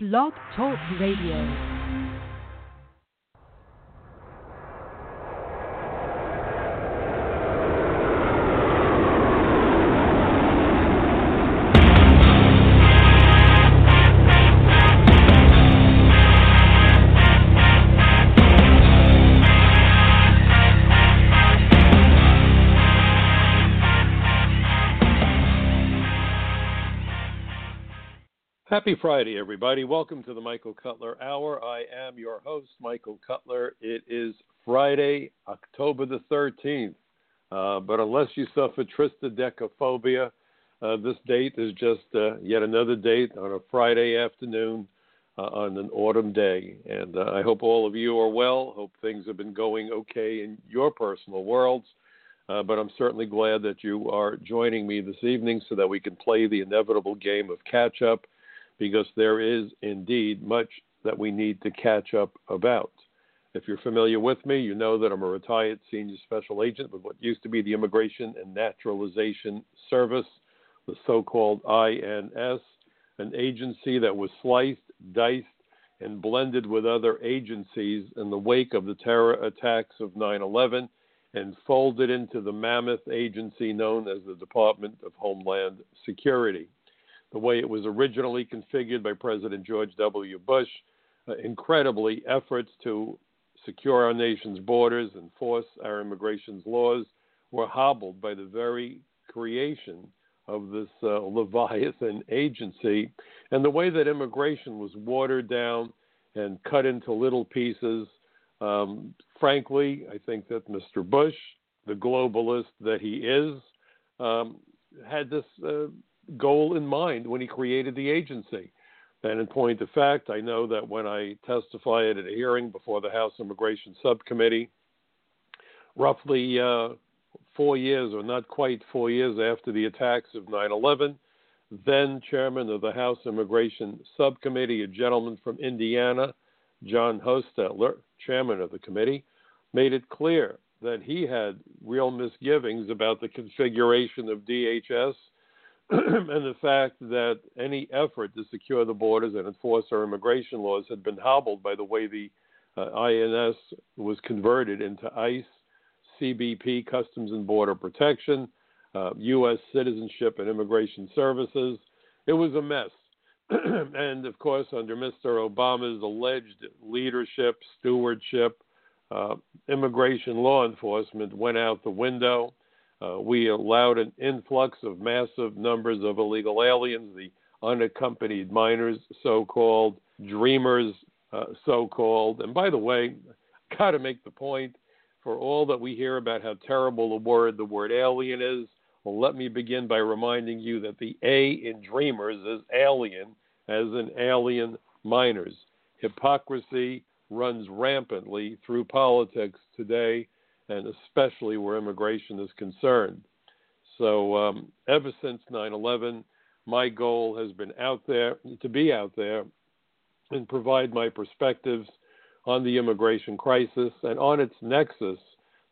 Blog Talk Radio. Happy Friday, everybody. Welcome to the Michael Cutler Hour. I am your host, Michael Cutler. It is Friday, October the 13th. Uh, but unless you suffer triskaidekaphobia, uh, this date is just uh, yet another date on a Friday afternoon uh, on an autumn day. And uh, I hope all of you are well. Hope things have been going okay in your personal worlds. Uh, but I'm certainly glad that you are joining me this evening so that we can play the inevitable game of catch up because there is indeed much that we need to catch up about. If you're familiar with me, you know that I'm a retired senior special agent with what used to be the Immigration and Naturalization Service, the so called INS, an agency that was sliced, diced, and blended with other agencies in the wake of the terror attacks of 9 11 and folded into the mammoth agency known as the Department of Homeland Security the way it was originally configured by President George W. Bush. Uh, incredibly, efforts to secure our nation's borders, and enforce our immigration laws, were hobbled by the very creation of this uh, Leviathan agency and the way that immigration was watered down and cut into little pieces. Um, frankly, I think that Mr. Bush, the globalist that he is, um, had this uh, goal in mind when he created the agency. And in point of fact, I know that when I testified at a hearing before the House Immigration Subcommittee, roughly uh, four years, or not quite four years after the attacks of 9 11, then chairman of the House Immigration Subcommittee, a gentleman from Indiana, John Hostettler, chairman of the committee, made it clear that he had real misgivings about the configuration of DHS and the fact that any effort to secure the borders and enforce our immigration laws had been hobbled by the way the uh, INS was converted into ICE, CBP, Customs and Border Protection, uh, U.S. Citizenship and Immigration Services. It was a mess. and of course, under Mr. Obama's alleged leadership, stewardship, uh, immigration law enforcement went out the window. Uh, we allowed an influx of massive numbers of illegal aliens, the unaccompanied minors, so called, dreamers, uh, so called. And by the way, got to make the point for all that we hear about how terrible the word the word alien is. Well, let me begin by reminding you that the A in dreamers is alien, as in alien minors. Hypocrisy runs rampantly through politics today and especially where immigration is concerned. So, um, ever since 9 11, my goal has been out there to be out there and provide my perspectives on the immigration crisis and on its nexus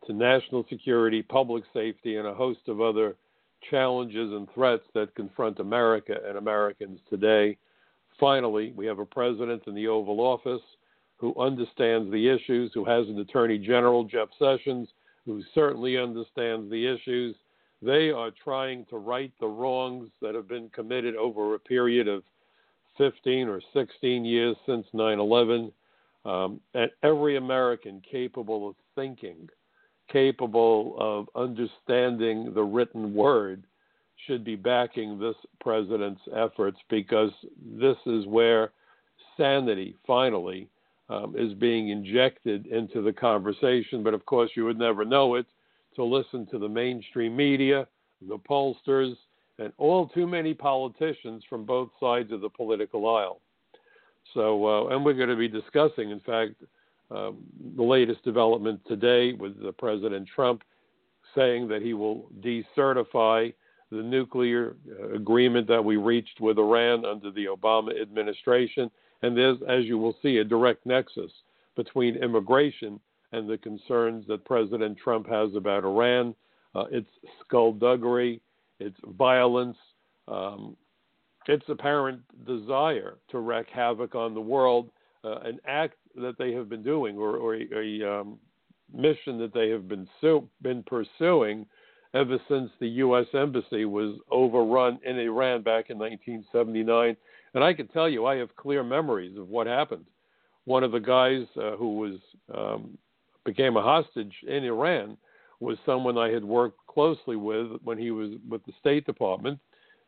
to national security, public safety, and a host of other challenges and threats that confront America and Americans today. Finally, we have a president in the Oval Office who understands the issues, who has an Attorney General, Jeff Sessions, who certainly understands the issues. They are trying to right the wrongs that have been committed over a period of 15 or 16 years since 9 11. Um, and every American capable of thinking, capable of understanding the written word, should be backing this president's efforts because this is where sanity finally um, is being injected into the conversation. But of course, you would never know it to listen to the mainstream media, the pollsters, and all too many politicians from both sides of the political aisle. So, uh, and we're going to be discussing, in fact, um, the latest development today with President Trump saying that he will decertify the nuclear uh, agreement that we reached with Iran under the Obama administration. And there's, as you will see, a direct nexus between immigration and the concerns that President Trump has about Iran. Uh, it's skullduggery, it's violence, um, its apparent desire to wreak havoc on the world, uh, an act that they have been doing or, or a, a um, mission that they have been su- been pursuing ever since the U.S. embassy was overrun in Iran back in 1979. And I can tell you, I have clear memories of what happened. One of the guys uh, who was um, became a hostage in Iran was someone I had worked closely with when he was with the State Department.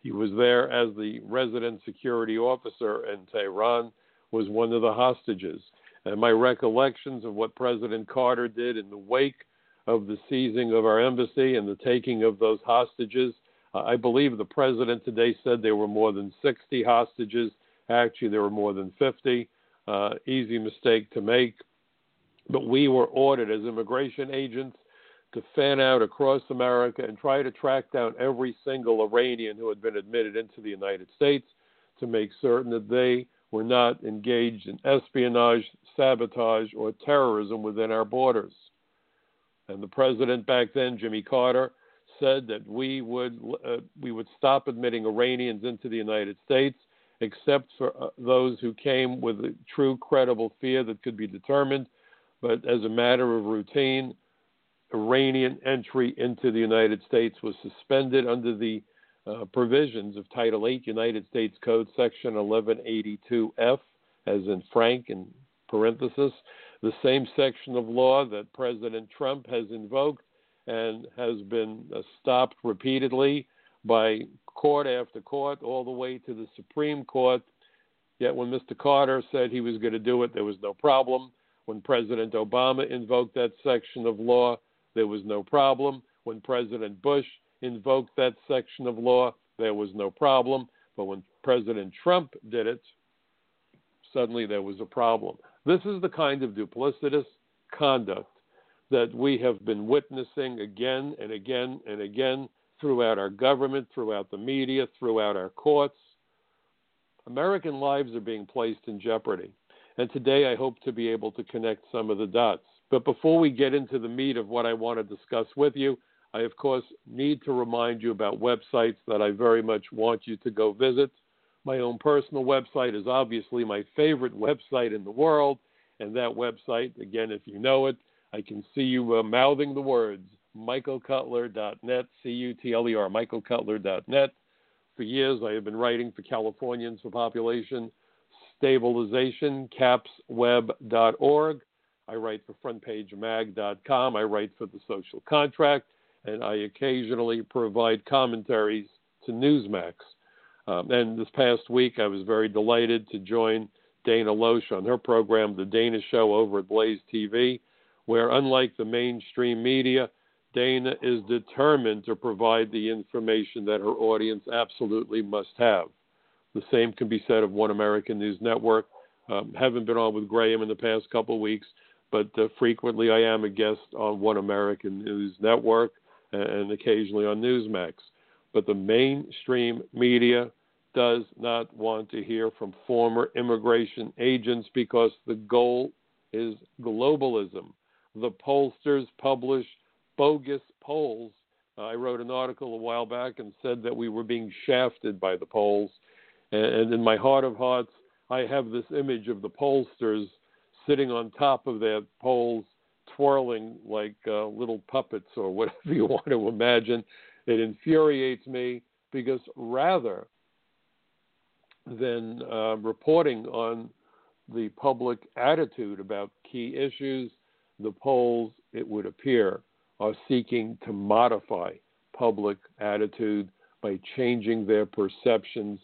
He was there as the resident security officer in Tehran, was one of the hostages. And my recollections of what President Carter did in the wake of the seizing of our embassy and the taking of those hostages. I believe the president today said there were more than 60 hostages. Actually, there were more than 50. Uh, easy mistake to make. But we were ordered as immigration agents to fan out across America and try to track down every single Iranian who had been admitted into the United States to make certain that they were not engaged in espionage, sabotage, or terrorism within our borders. And the president back then, Jimmy Carter, said that we would uh, we would stop admitting Iranians into the United States, except for uh, those who came with a true credible fear that could be determined. But as a matter of routine, Iranian entry into the United States was suspended under the uh, provisions of Title 8 United States Code, Section 1182F, as in Frank in parenthesis, the same section of law that President Trump has invoked and has been uh, stopped repeatedly by court after court, all the way to the Supreme Court. Yet when Mr. Carter said he was going to do it, there was no problem. When President Obama invoked that section of law, there was no problem. When President Bush invoked that section of law, there was no problem. But when President Trump did it, suddenly there was a problem. This is the kind of duplicitous conduct that we have been witnessing again and again and again throughout our government, throughout the media, throughout our courts. American lives are being placed in jeopardy. And today I hope to be able to connect some of the dots. But before we get into the meat of what I want to discuss with you, I, of course, need to remind you about websites that I very much want you to go visit. My own personal website is obviously my favorite website in the world. And that website, again, if you know it, I can see you uh, mouthing the words michaelcutler.net, C U T L E R, michaelcutler.net. For years, I have been writing for Californians for Population Stabilization, capsweb.org. I write for frontpagemag.com. I write for The Social Contract, and I occasionally provide commentaries to Newsmax. Um, and this past week, I was very delighted to join Dana Loesch on her program, The Dana Show, over at Blaze TV, where, unlike the mainstream media, Dana is determined to provide the information that her audience absolutely must have. The same can be said of One American News Network. Um, haven't been on with Graham in the past couple weeks, but uh, frequently I am a guest on One American News Network and occasionally on Newsmax. But the mainstream media does not want to hear from former immigration agents because the goal is globalism. The pollsters publish bogus polls. I wrote an article a while back and said that we were being shafted by the polls. And in my heart of hearts, I have this image of the pollsters sitting on top of their polls, twirling like uh, little puppets or whatever you want to imagine. It infuriates me because rather than uh, reporting on the public attitude about key issues, the polls, it would appear, are seeking to modify public attitude by changing their perceptions,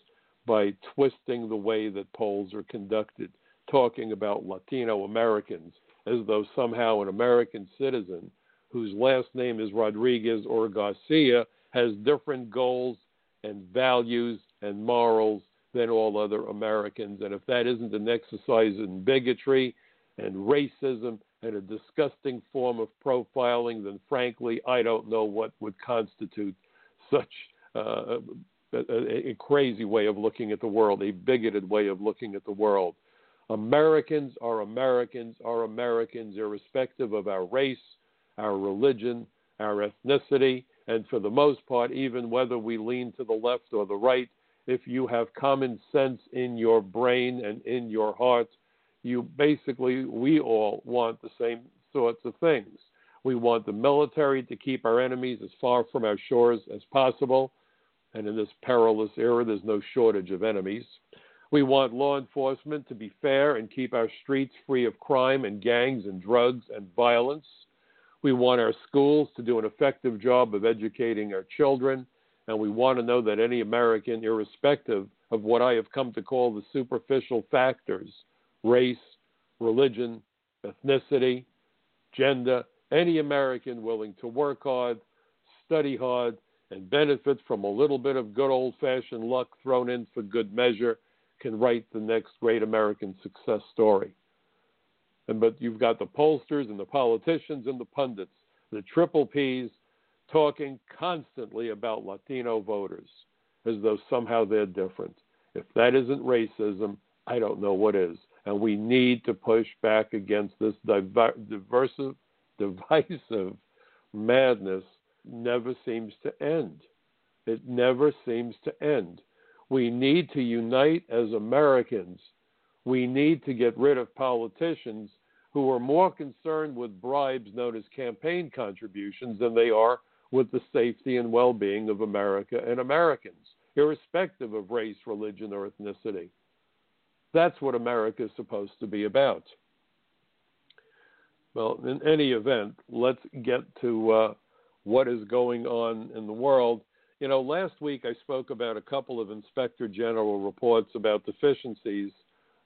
by twisting the way that polls are conducted, talking about Latino Americans as though somehow an American citizen whose last name is Rodriguez or Garcia has different goals and values and morals than all other Americans. And if that isn't an exercise in bigotry and racism and a disgusting form of profiling, then frankly, I don't know what would constitute such uh, a, a crazy way of looking at the world, a bigoted way of looking at the world. Americans are Americans are Americans, irrespective of our race, our religion, our ethnicity, and for the most part, even whether we lean to the left or the right, if you have common sense in your brain and in your heart, you basically, we all want the same sorts of things. We want the military to keep our enemies as far from our shores as possible. And in this perilous era, there's no shortage of enemies. We want law enforcement to be fair and keep our streets free of crime and gangs and drugs and violence. We want our schools to do an effective job of educating our children. And we want to know that any American, irrespective of what I have come to call the superficial factors race, religion, ethnicity, gender, any American willing to work hard, study hard, and benefit from a little bit of good old fashioned luck thrown in for good measure can write the next great American success story. And but you've got the pollsters and the politicians and the pundits, the triple P's, talking constantly about Latino voters as though somehow they're different. If that isn't racism, I don't know what is. And we need to push back against this divisive madness never seems to end. It never seems to end. We need to unite as Americans. We need to get rid of politicians who are more concerned with bribes known as campaign contributions than they are with the safety and well being of America and Americans, irrespective of race, religion, or ethnicity. That's what America is supposed to be about. Well, in any event, let's get to uh, what is going on in the world. You know, last week I spoke about a couple of inspector general reports about deficiencies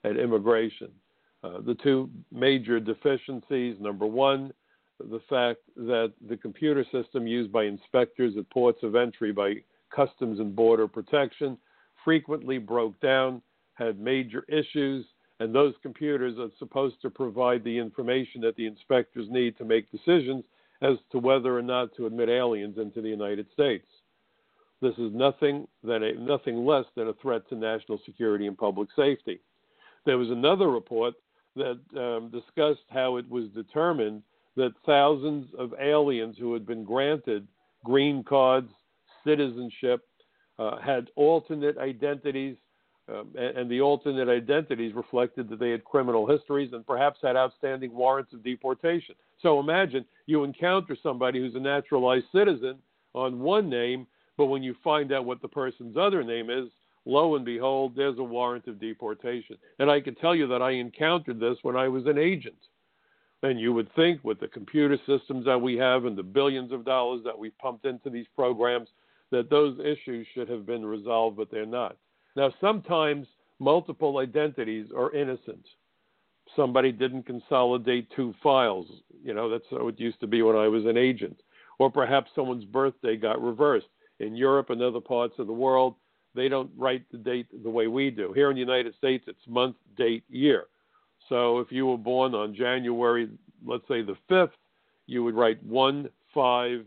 at immigration. Uh, the two major deficiencies number one, the fact that the computer system used by inspectors at ports of entry by Customs and Border Protection frequently broke down, had major issues, and those computers are supposed to provide the information that the inspectors need to make decisions as to whether or not to admit aliens into the United States. This is nothing than a, nothing less than a threat to national security and public safety. There was another report that um, discussed how it was determined that thousands of aliens who had been granted green cards, citizenship, uh, had alternate identities, um, and, and, the alternate identities reflected that they had criminal histories and perhaps had outstanding warrants of deportation. So imagine you encounter somebody who's a naturalized citizen on one name, but when you find out what the person's other name is, lo and behold, there's a warrant of deportation. And I can tell you that I encountered this when I was an agent. And you would think with the computer systems that we have and the billions of dollars that we've pumped into these programs that those issues should have been resolved, but they're not. Now, sometimes multiple identities are innocent. Somebody didn't consolidate two files. You know, that's how it used to be when I was an agent. Or perhaps someone's birthday got reversed. In Europe and other parts of the world, they don't write the date the way we do. Here in the United States, it's month, date, year. So if you were born on January, let's say the 5th, you would write 1 5,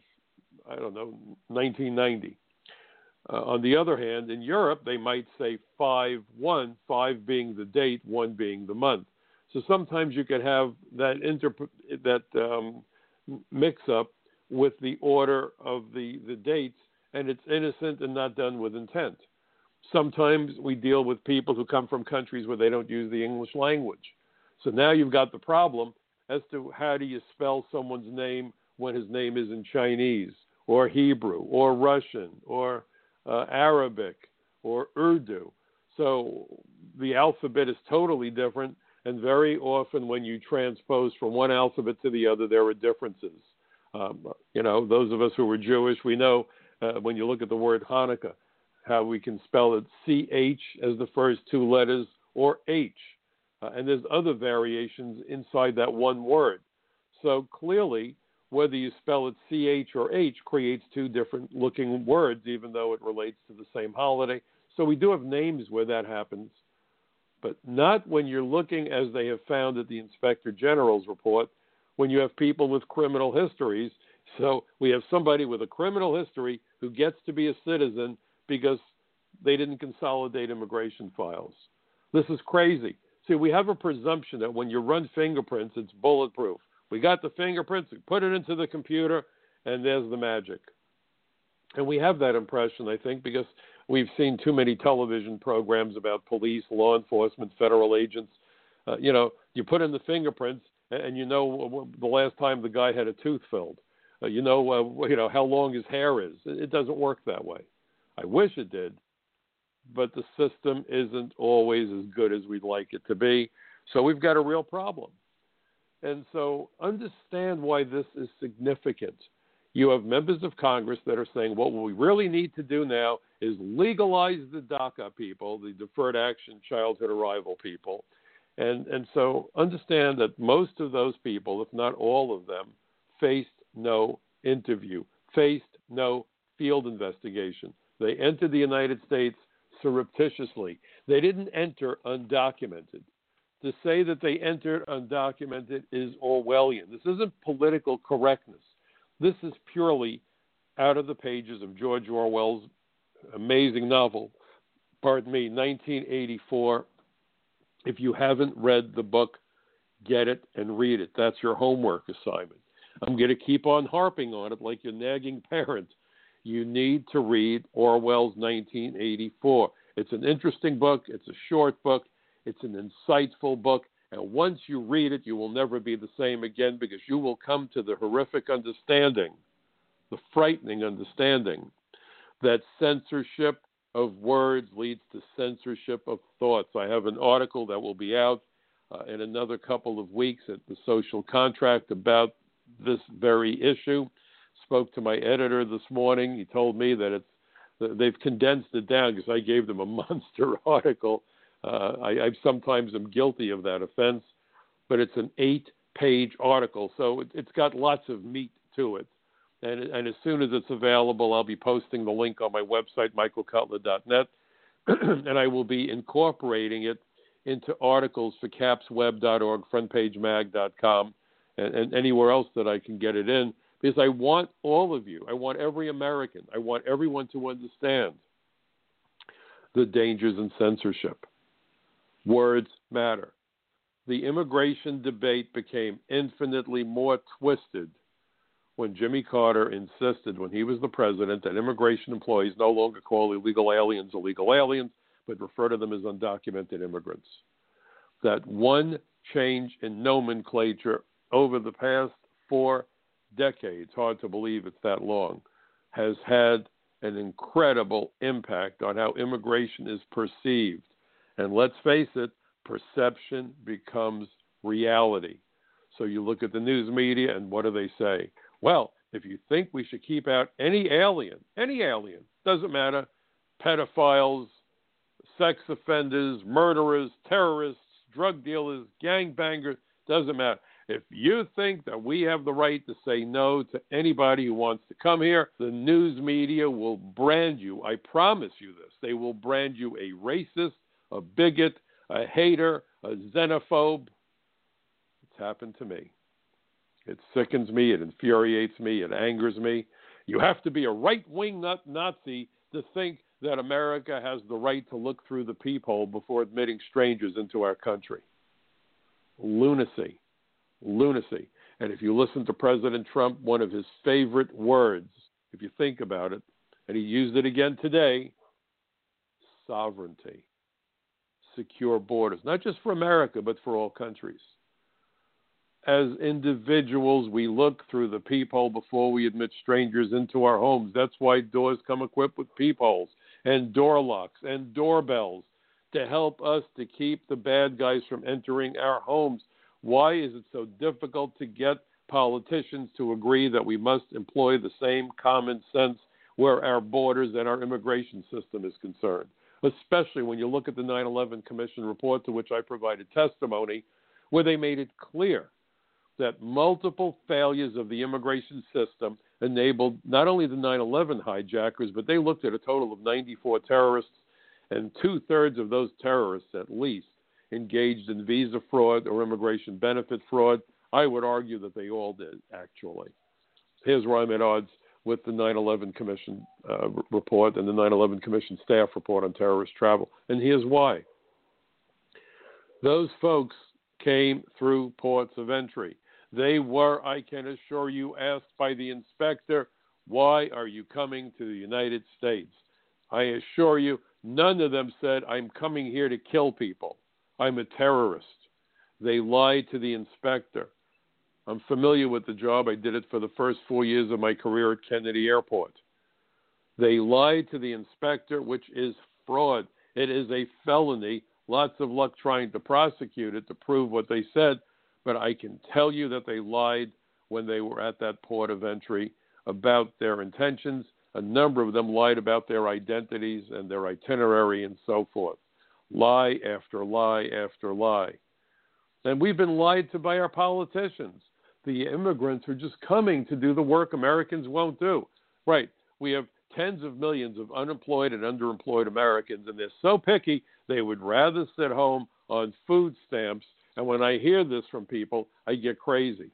I don't know, 1990. Uh, on the other hand, in Europe, they might say 5 1, 5 being the date, 1 being the month. So sometimes you could have that, interp- that um, mix up with the order of the, the dates, and it's innocent and not done with intent. Sometimes we deal with people who come from countries where they don't use the English language. So now you've got the problem as to how do you spell someone's name when his name is in Chinese or Hebrew or Russian or uh, Arabic or Urdu. So the alphabet is totally different, and very often when you transpose from one alphabet to the other, there are differences. Um, you know, those of us who were Jewish, we know uh, when you look at the word Hanukkah, how we can spell it CH as the first two letters or H. Uh, and there's other variations inside that one word. So clearly, whether you spell it CH or H creates two different looking words, even though it relates to the same holiday. So we do have names where that happens, but not when you're looking, as they have found at the Inspector General's report, when you have people with criminal histories. So we have somebody with a criminal history who gets to be a citizen because they didn't consolidate immigration files. This is crazy. See, we have a presumption that when you run fingerprints, it's bulletproof. We got the fingerprints, put it into the computer, and there's the magic. And we have that impression, I think, because We've seen too many television programs about police, law enforcement, federal agents. Uh, you know, you put in the fingerprints, and you know the last time the guy had a tooth filled. Uh, you know, uh, you know how long his hair is. It doesn't work that way. I wish it did, but the system isn't always as good as we'd like it to be. So we've got a real problem. And so understand why this is significant. You have members of Congress that are saying, what we really need to do now is legalize the DACA people, the Deferred Action Childhood Arrival people. And, and so understand that most of those people, if not all of them, faced no interview, faced no field investigation. They entered the United States surreptitiously. They didn't enter undocumented. To say that they entered undocumented is Orwellian. This isn't political correctness. This is purely out of the pages of George Orwell's amazing novel, pardon me, 1984. If you haven't read the book, get it and read it. That's your homework assignment. I'm going to keep on harping on it like your nagging parent. You need to read Orwell's 1984. It's an interesting book, it's a short book, it's an insightful book, and once you read it, you will never be the same again because you will come to the horrific understanding, the frightening understanding, that censorship of words leads to censorship of thoughts. I have an article that will be out uh, in another couple of weeks at the Social Contract about this very issue. Spoke to my editor this morning. He told me that it's they've condensed it down because I gave them a monster article uh, I, I sometimes am guilty of that offense, but it's an eight-page article, so it, it's got lots of meat to it. And, and as soon as it's available, I'll be posting the link on my website, michaelcutler.net, and I will be incorporating it into articles for capsweb.org, frontpagemag.com, and, and anywhere else that I can get it in, because I want all of you, I want every American, I want everyone to understand the dangers in censorship. Words matter. The immigration debate became infinitely more twisted when Jimmy Carter insisted, when he was the president, that immigration employees no longer call illegal aliens illegal aliens, but refer to them as undocumented immigrants. That one change in nomenclature over the past four decades, hard to believe it's that long, has had an incredible impact on how immigration is perceived and let's face it, perception becomes reality. So you look at the news media, and what do they say? Well, if you think we should keep out any alien, any alien, doesn't matter, pedophiles, sex offenders, murderers, terrorists, drug dealers, gangbangers, doesn't matter. If you think that we have the right to say no to anybody who wants to come here, the news media will brand you. I promise you this. They will brand you a racist, a bigot, a hater, a xenophobe. It's happened to me. It sickens me, it infuriates me, it angers me. You have to be a right wing nut Nazi to think that America has the right to look through the peephole before admitting strangers into our country. Lunacy. Lunacy. And if you listen to President Trump, one of his favorite words, if you think about it, and he used it again today sovereignty secure borders, not just for America, but for all countries. As individuals, we look through the peephole before we admit strangers into our homes. That's why doors come equipped with peepholes and door locks and doorbells to help us to keep the bad guys from entering our homes. Why is it so difficult to get politicians to agree that we must employ the same common sense where our borders and our immigration system is concerned? Especially when you look at the 9 11 Commission report to which I provided testimony, where they made it clear that multiple failures of the immigration system enabled not only the 9 11 hijackers, but they looked at a total of 94 terrorists, and two thirds of those terrorists, at least, engaged in visa fraud or immigration benefit fraud. I would argue that they all did, actually. Here's where I'm at odds with the 9 11 Commission uh, report and the 9 11 Commission staff report on terrorist travel. And here's why those folks came through ports of entry. They were, I can assure you, asked by the inspector, Why are you coming to the United States? I assure you, none of them said, I'm coming here to kill people. I'm a terrorist. They lied to the inspector. I'm familiar with the job. I did it for the first four years of my career at Kennedy Airport. They lied to the inspector, which is fraud. It is a felony. Lots of luck trying to prosecute it to prove what they said, but I can tell you that they lied when they were at that port of entry about their intentions. A number of them lied about their identities and their itinerary and so forth. Lie after lie after lie. And we've been lied to by our politicians. The immigrants are just coming to do the work Americans won't do. Right. We have tens of millions of unemployed and underemployed Americans, and they're so picky they would rather sit home on food stamps. And when I hear this from people, I get crazy.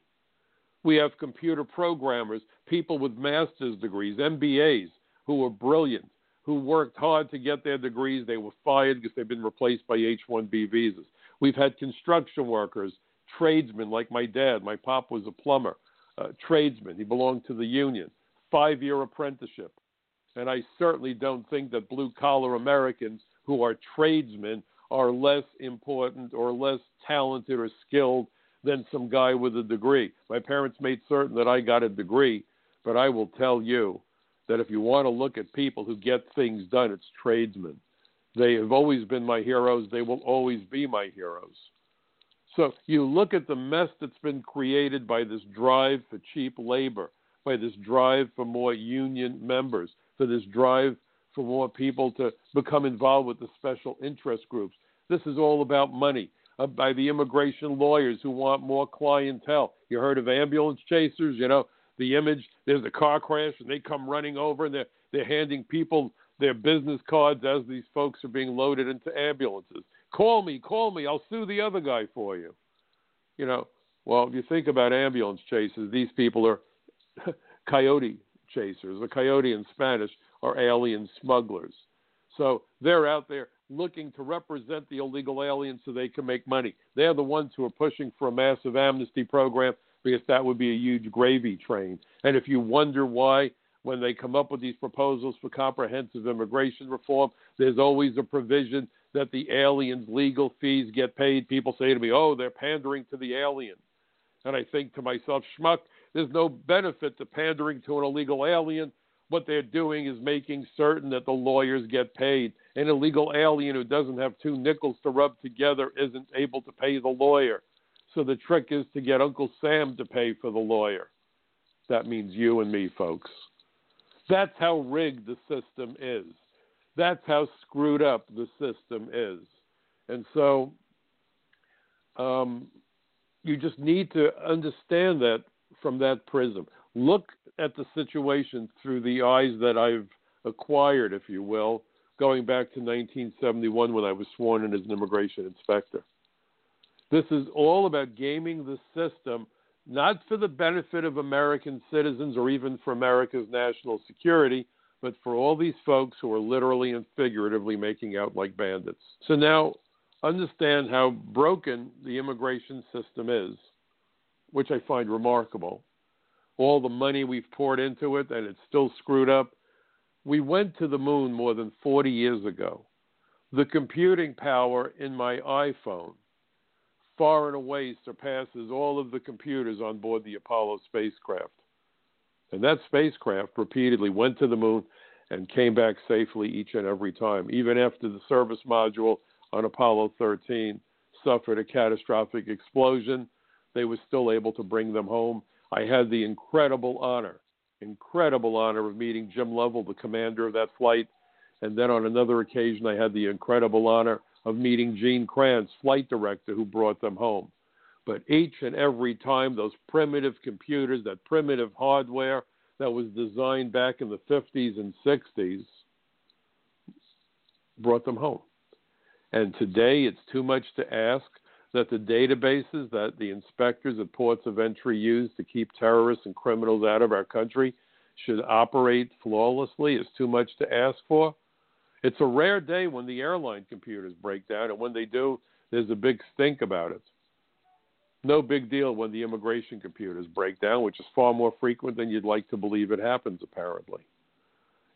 We have computer programmers, people with master's degrees, MBAs, who are brilliant, who worked hard to get their degrees. They were fired because they've been replaced by H 1B visas. We've had construction workers, tradesmen like my dad. My pop was a plumber, uh, tradesman. He belonged to the union. Five year apprenticeship. And I certainly don't think that blue collar Americans who are tradesmen are less important or less talented or skilled than some guy with a degree. My parents made certain that I got a degree, but I will tell you that if you want to look at people who get things done, it's tradesmen. They have always been my heroes. They will always be my heroes. So you look at the mess that's been created by this drive for cheap labor, by this drive for more union members, for this drive for more people to become involved with the special interest groups. This is all about money. Uh, by the immigration lawyers who want more clientele. You heard of ambulance chasers? You know, the image there's a car crash and they come running over and they're, they're handing people their business cards as these folks are being loaded into ambulances. Call me, call me, I'll sue the other guy for you. You know, well, if you think about ambulance chasers, these people are coyote chasers. The coyote in Spanish are alien smugglers. So they're out there looking to represent the illegal aliens so they can make money. They're the ones who are pushing for a massive amnesty program because that would be a huge gravy train. And if you wonder why, when they come up with these proposals for comprehensive immigration reform, there's always a provision that the aliens' legal fees get paid. People say to me, oh, they're pandering to the aliens. And I think to myself, schmuck, there's no benefit to pandering to an illegal alien. What they're doing is making certain that the lawyers get paid. An illegal alien who doesn't have two nickels to rub together isn't able to pay the lawyer. So the trick is to get Uncle Sam to pay for the lawyer. That means you and me, folks. That's how rigged the system is. That's how screwed up the system is. And so um, you just need to understand that from that prism. Look at the situation through the eyes that I've acquired, if you will, going back to 1971 when I was sworn in as an immigration inspector. This is all about gaming the system, not for the benefit of American citizens or even for America's national security, but for all these folks who are literally and figuratively making out like bandits. So now understand how broken the immigration system is, which I find remarkable. All the money we've poured into it and it's still screwed up. We went to the moon more than 40 years ago. The computing power in my iPhone far and away surpasses all of the computers on board the Apollo spacecraft. And that spacecraft repeatedly went to the moon and came back safely each and every time. Even after the service module on Apollo 13 suffered a catastrophic explosion, they were still able to bring them home. I had the incredible honor, incredible honor of meeting Jim Lovell, the commander of that flight. And then on another occasion, I had the incredible honor of meeting Gene Kranz, flight director, who brought them home. But each and every time, those primitive computers, that primitive hardware that was designed back in the 50s and 60s, brought them home. And today, it's too much to ask that the databases that the inspectors at ports of entry use to keep terrorists and criminals out of our country should operate flawlessly is too much to ask for. It's a rare day when the airline computers break down, and when they do, there's a big stink about it. No big deal when the immigration computers break down, which is far more frequent than you'd like to believe it happens, apparently.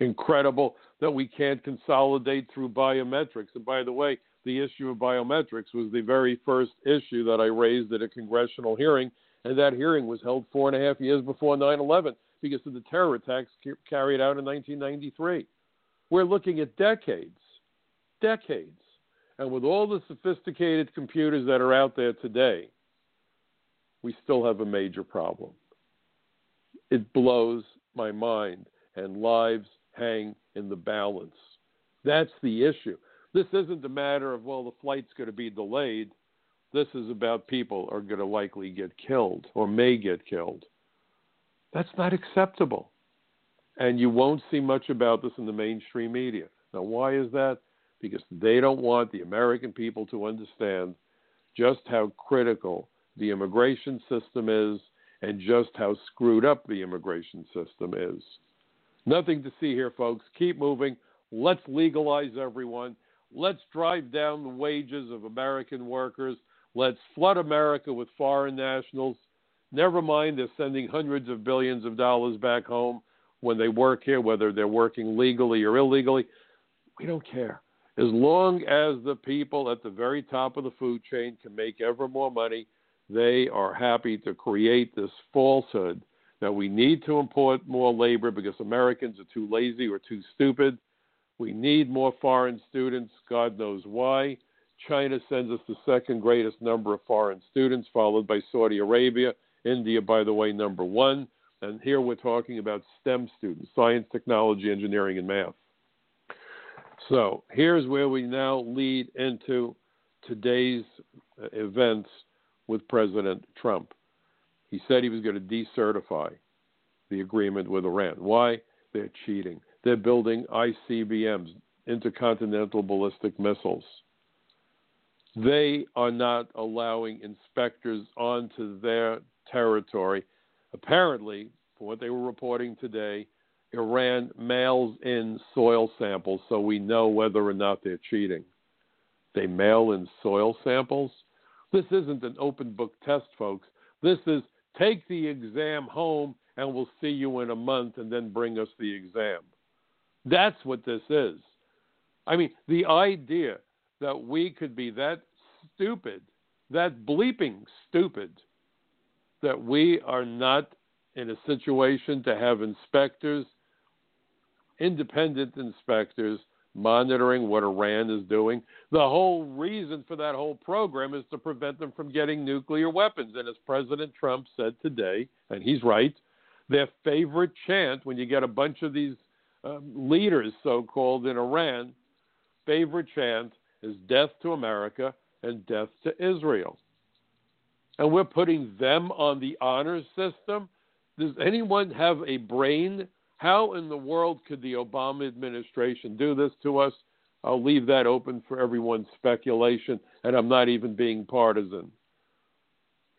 incredible that we can't consolidate through biometrics. And by the way, the issue of biometrics was the very first issue that I raised at a congressional hearing, and that hearing was held four and a half years before 9 11 because of the terror attacks carried out in 1993. We're looking at decades, decades. And with all the sophisticated computers that are out there today, we still have a major problem. It blows my mind, and lives hang in the balance. That's the issue. This isn't a matter of, well, the flight's going to be delayed. This is about people are going to likely get killed or may get killed. That's not acceptable. And you won't see much about this in the mainstream media. Now, why is that? Because they don't want the American people to understand just how critical the immigration system is and just how screwed up the immigration system is. Nothing to see here, folks. Keep moving. Let's legalize everyone. Let's drive down the wages of American workers. Let's flood America with foreign nationals. Never mind, they're sending hundreds of billions of dollars back home when they work here, whether they're working legally or illegally. We don't care. As long as the people at the very top of the food chain can make ever more money, they are happy to create this falsehood that we need to import more labor because Americans are too lazy or too stupid. We need more foreign students, God knows why. China sends us the second greatest number of foreign students, followed by Saudi Arabia. India, by the way, number one. And here we're talking about STEM students science, technology, engineering, and math. So here's where we now lead into today's events with President Trump. He said he was going to decertify the agreement with Iran. Why? They're cheating. They're building ICBMs, intercontinental ballistic missiles. They are not allowing inspectors onto their territory. Apparently, from what they were reporting today, Iran mails in soil samples so we know whether or not they're cheating. They mail in soil samples. This isn't an open book test, folks. This is take the exam home and we'll see you in a month and then bring us the exam. That's what this is. I mean, the idea that we could be that stupid, that bleeping stupid, that we are not in a situation to have inspectors, independent inspectors, monitoring what Iran is doing. The whole reason for that whole program is to prevent them from getting nuclear weapons. And as President Trump said today, and he's right, their favorite chant when you get a bunch of these um, leaders, so called, in Iran, favorite chant is death to America and death to Israel. And we're putting them on the honor system. Does anyone have a brain how in the world could the Obama administration do this to us? I'll leave that open for everyone's speculation, and I'm not even being partisan.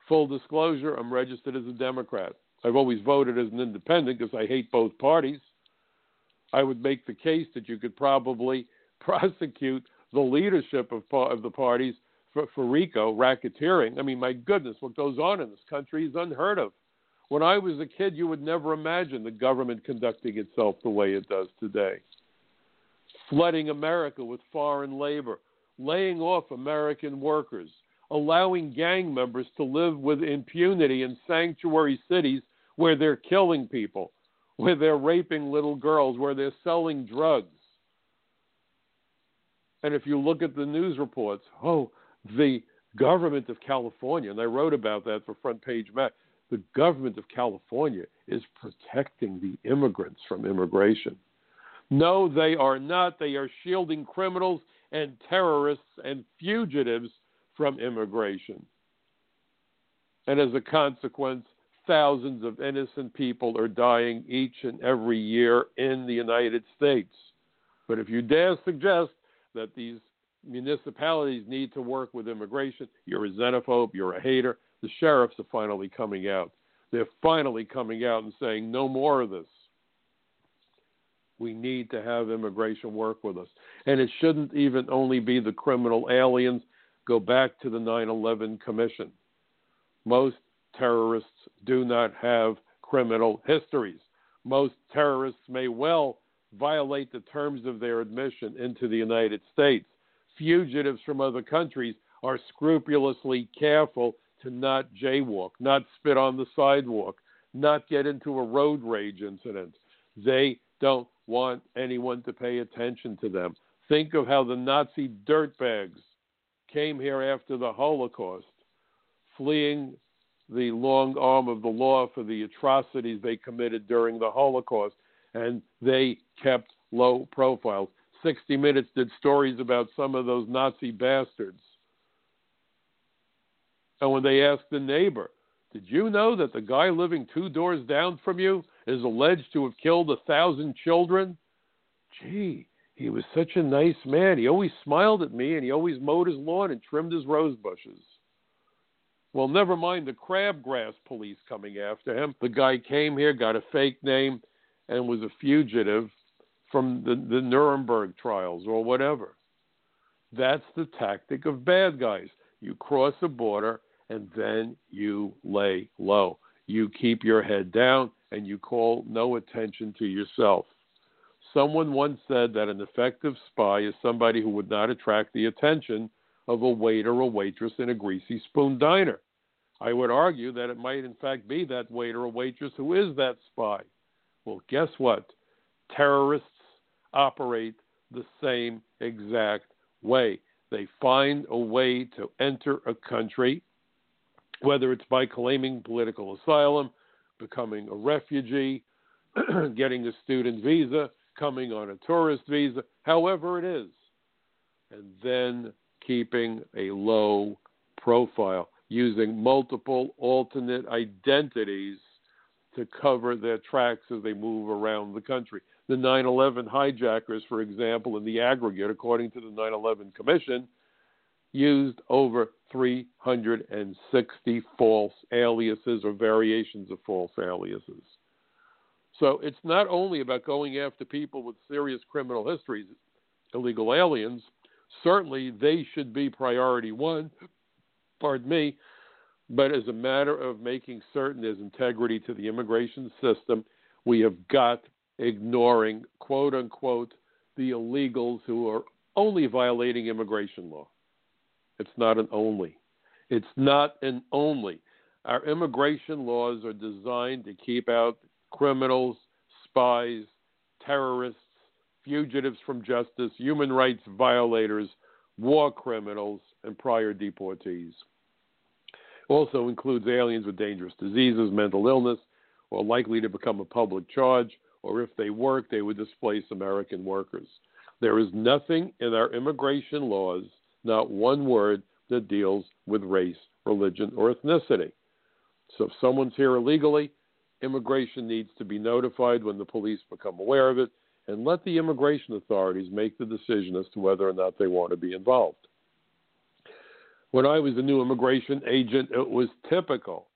Full disclosure, I'm registered as a Democrat. I've always voted as an independent because I hate both parties. I would make the case that you could probably prosecute the leadership of, of the parties for, for RICO, racketeering. I mean, my goodness, what goes on in this country is unheard of. When I was a kid, you would never imagine the government conducting itself the way it does today. Flooding America with foreign labor, laying off American workers, allowing gang members to live with impunity in sanctuary cities where they're killing people, where they're raping little girls, where they're selling drugs. And if you look at the news reports, oh, the government of California, and I wrote about that for Front Page Mag, the government of California is protecting the immigrants from immigration. No, they are not. They are shielding criminals and terrorists and fugitives from immigration. And as a consequence, thousands of innocent people are dying each and every year in the United States. But if you dare suggest that these municipalities need to work with immigration, you're a xenophobe, you're a hater, the sheriffs are finally coming out. They're finally coming out and saying, no more of this. We need to have immigration work with us. And it shouldn't even only be the criminal aliens. Go back to the 9 11 Commission. Most terrorists do not have criminal histories. Most terrorists may well violate the terms of their admission into the United States. Fugitives from other countries are scrupulously careful to not jaywalk, not spit on the sidewalk, not get into a road rage incident. They don't want anyone to pay attention to them. Think of how the Nazi dirtbags came here after the Holocaust, fleeing the long arm of the law for the atrocities they committed during the Holocaust, and they kept low profiles. 60 Minutes did stories about some of those Nazi bastards. And when they asked the neighbor, Did you know that the guy living two doors down from you is alleged to have killed a thousand children? Gee, he was such a nice man. He always smiled at me and he always mowed his lawn and trimmed his rose bushes. Well, never mind the crabgrass police coming after him. The guy came here, got a fake name, and was a fugitive from the, the Nuremberg trials or whatever. That's the tactic of bad guys. You cross a border and then you lay low. You keep your head down and you call no attention to yourself. Someone once said that an effective spy is somebody who would not attract the attention of a waiter or waitress in a greasy spoon diner. I would argue that it might, in fact, be that waiter or waitress who is that spy. Well, guess what? Terrorists operate the same exact way. They find a way to enter a country, whether it's by claiming political asylum, becoming a refugee, getting a student visa, coming on a tourist visa, however it is, and then keeping a low profile, using multiple alternate identities to cover their tracks as they move around the country. The 9 11 hijackers, for example, in the aggregate, according to the 9 11 Commission, used over 360 false aliases or variations of false aliases. So it's not only about going after people with serious criminal histories, illegal aliens. Certainly, they should be priority one, pardon me, but as a matter of making certain there's integrity to the immigration system, we have got ignoring, quote unquote, the illegals who are only violating immigration law. It's not an only. It's not an only. Our immigration laws are designed to keep out criminals, spies, terrorists, fugitives from justice, human rights violators, war criminals, and prior deportees. Also includes aliens with dangerous diseases, mental illness, or likely to become a public charge, or if they work, they would displace American workers. There is nothing in our immigration laws, not one word, that deals with race, religion, or ethnicity. So if someone's here illegally, immigration needs to be notified when the police become aware of it and let the immigration authorities make the decision as to whether or not they want to be involved. When I was a new immigration agent, it was typical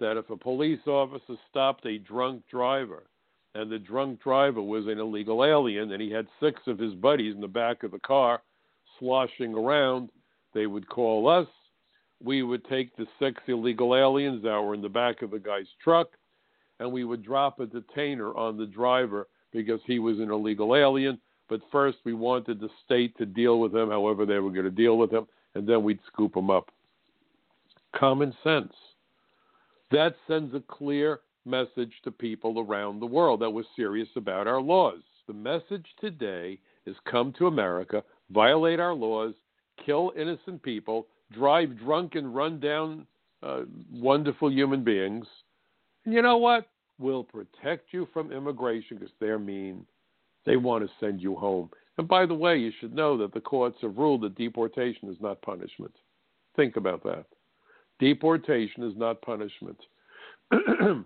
that if a police officer stopped a drunk driver and the drunk driver was an illegal alien and he had six of his buddies in the back of the car sloshing around, they would call us. We would take the six illegal aliens that were in the back of the guy's truck and we would drop a detainer on the driver because he was an illegal alien. But first, we wanted the state to deal with him however they were going to deal with him, and then we'd scoop him up. Common sense. That sends a clear message to people around the world that we're serious about our laws. The message today is come to America, violate our laws, kill innocent people, drive drunk and run down uh, wonderful human beings, and you know what? We'll protect you from immigration because they're mean. They want to send you home. And by the way, you should know that the courts have ruled that deportation is not punishment. Think about that. Deportation is not punishment.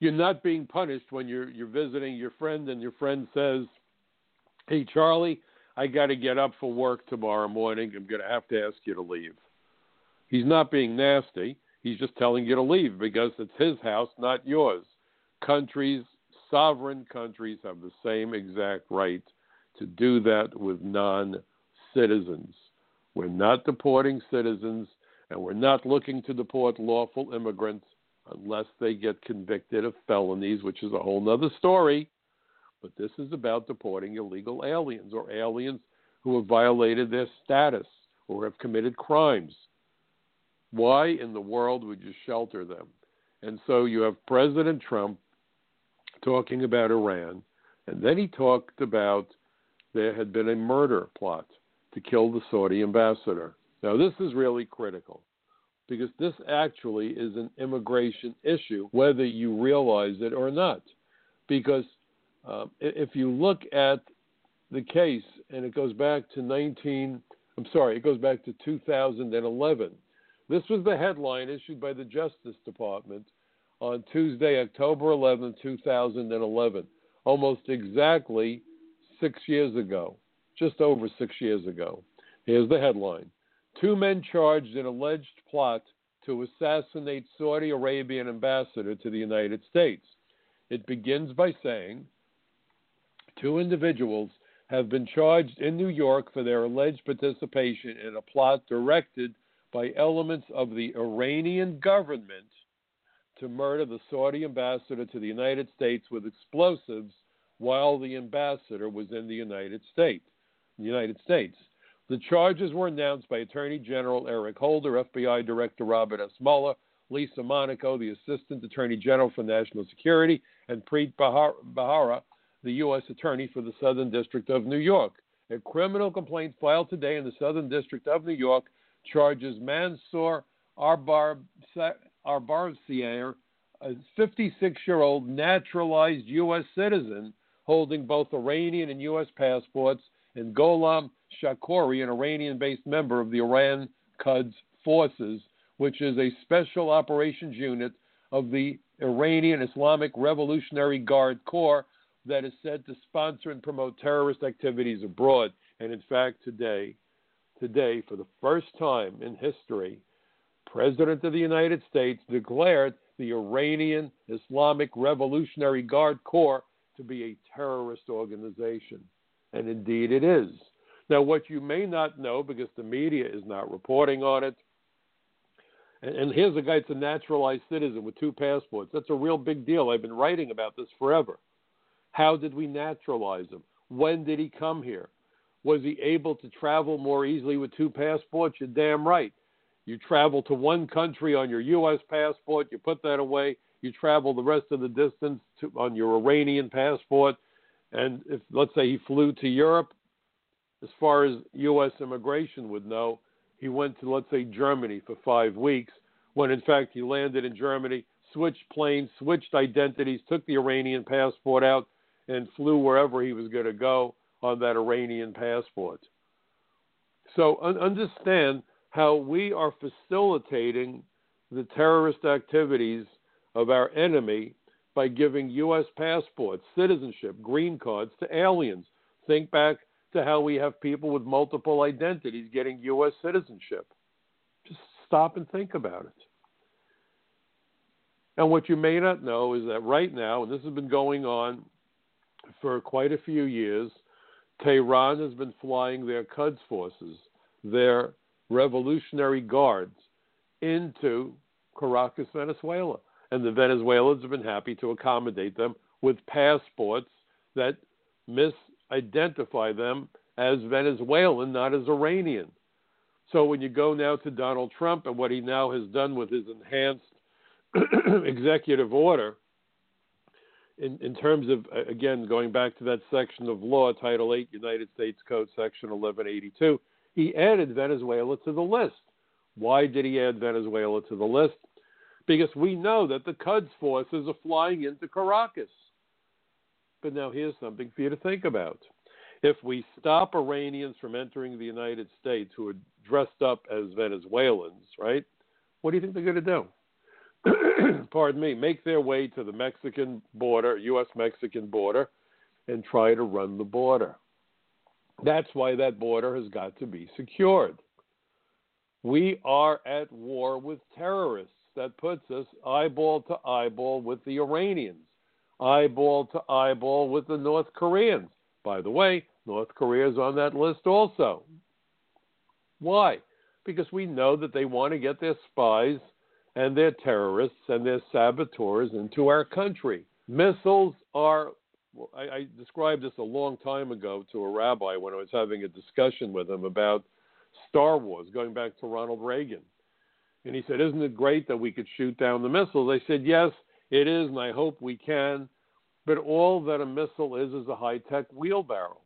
you're not being punished when you're you're visiting your friend and your friend says, "Hey Charlie, I got to get up for work tomorrow morning. I'm going to have to ask you to leave." He's not being nasty. He's just telling you to leave because it's his house, not yours. Countries, sovereign countries, have the same exact right to do that with non citizens. We're not deporting citizens, and we're not looking to deport lawful immigrants unless they get convicted of felonies, which is a whole other story. But this is about deporting illegal aliens or aliens who have violated their status or have committed crimes. Why in the world would you shelter them? And so you have President Trump talking about Iran, and then he talked about there had been a murder plot to kill the Saudi ambassador. Now, this is really critical because this actually is an immigration issue, whether you realize it or not. Because uh, if you look at the case, and it goes back to 19, I'm sorry, it goes back to 2011. This was the headline issued by the Justice Department on Tuesday, October 11, 2011, almost exactly six years ago, just over six years ago. Here's the headline Two men charged in alleged plot to assassinate Saudi Arabian ambassador to the United States. It begins by saying two individuals have been charged in New York for their alleged participation in a plot directed by elements of the Iranian government to murder the Saudi ambassador to the United States with explosives while the ambassador was in the United States. The United States. The charges were announced by Attorney General Eric Holder, FBI Director Robert S. Mueller, Lisa Monaco, the Assistant Attorney General for National Security, and Preet Bharara, the U.S. Attorney for the Southern District of New York. A criminal complaint filed today in the Southern District of New York charges Mansour Arbabsiar, a 56 year old naturalized U.S. citizen holding both Iranian and U.S. passports, and Gholam Shakori, an Iranian based member of the Iran Quds Forces, which is a special operations unit of the Iranian Islamic Revolutionary Guard Corps that is said to sponsor and promote terrorist activities abroad. And in fact, today, today, for the first time in history, President of the United States declared the Iranian Islamic Revolutionary Guard Corps to be a terrorist organization. And indeed it is. Now, what you may not know, because the media is not reporting on it, and, and here's a guy that's a naturalized citizen with two passports. That's a real big deal. I've been writing about this forever. How did we naturalize him? When did he come here? Was he able to travel more easily with two passports? You're damn right. You travel to one country on your U.S. passport, you put that away, you travel the rest of the distance to, on your Iranian passport, and if, let's say, he flew to Europe, as far as U.S. immigration would know, he went to, let's say, Germany for five weeks, when in fact he landed in Germany, switched planes, switched identities, took the Iranian passport out, and flew wherever he was going to go on that Iranian passport. So un- understand how we are facilitating the terrorist activities of our enemy by giving U.S. passports, citizenship, green cards to aliens. Think back to how we have people with multiple identities getting U.S. citizenship. Just stop and think about it. And what you may not know is that right now, and this has been going on for quite a few years, Tehran has been flying their Quds forces, their Revolutionary Guards, into Caracas, Venezuela. And the Venezuelans have been happy to accommodate them with passports that misidentify them as Venezuelan, not as Iranian. So when you go now to Donald Trump and what he now has done with his enhanced executive order, in, in terms of, again, going back to that section of law, Title 8, United States Code, Section 1182, he added Venezuela to the list. Why did he add Venezuela to the list? Because we know that the Quds forces are flying into Caracas. But now here's something for you to think about. If we stop Iranians from entering the United States who are dressed up as Venezuelans, right? What do you think they're going to do? pardon me, make their way to the Mexican border, U.S. Mexican border, and try to run the border. That's why that border has got to be secured. We are at war with terrorists. That puts us eyeball to eyeball with the Iranians, eyeball to eyeball with the North Koreans. By the way, North Korea is on that list also. Why? Because we know that they want to get their spies and their terrorists and their saboteurs into our country. Missiles are I, I described this a long time ago to a rabbi when I was having a discussion with him about Star Wars, going back to Ronald Reagan. And he said, Isn't it great that we could shoot down the missiles? I said, Yes, it is, and I hope we can. But all that a missile is is a high tech wheelbarrow.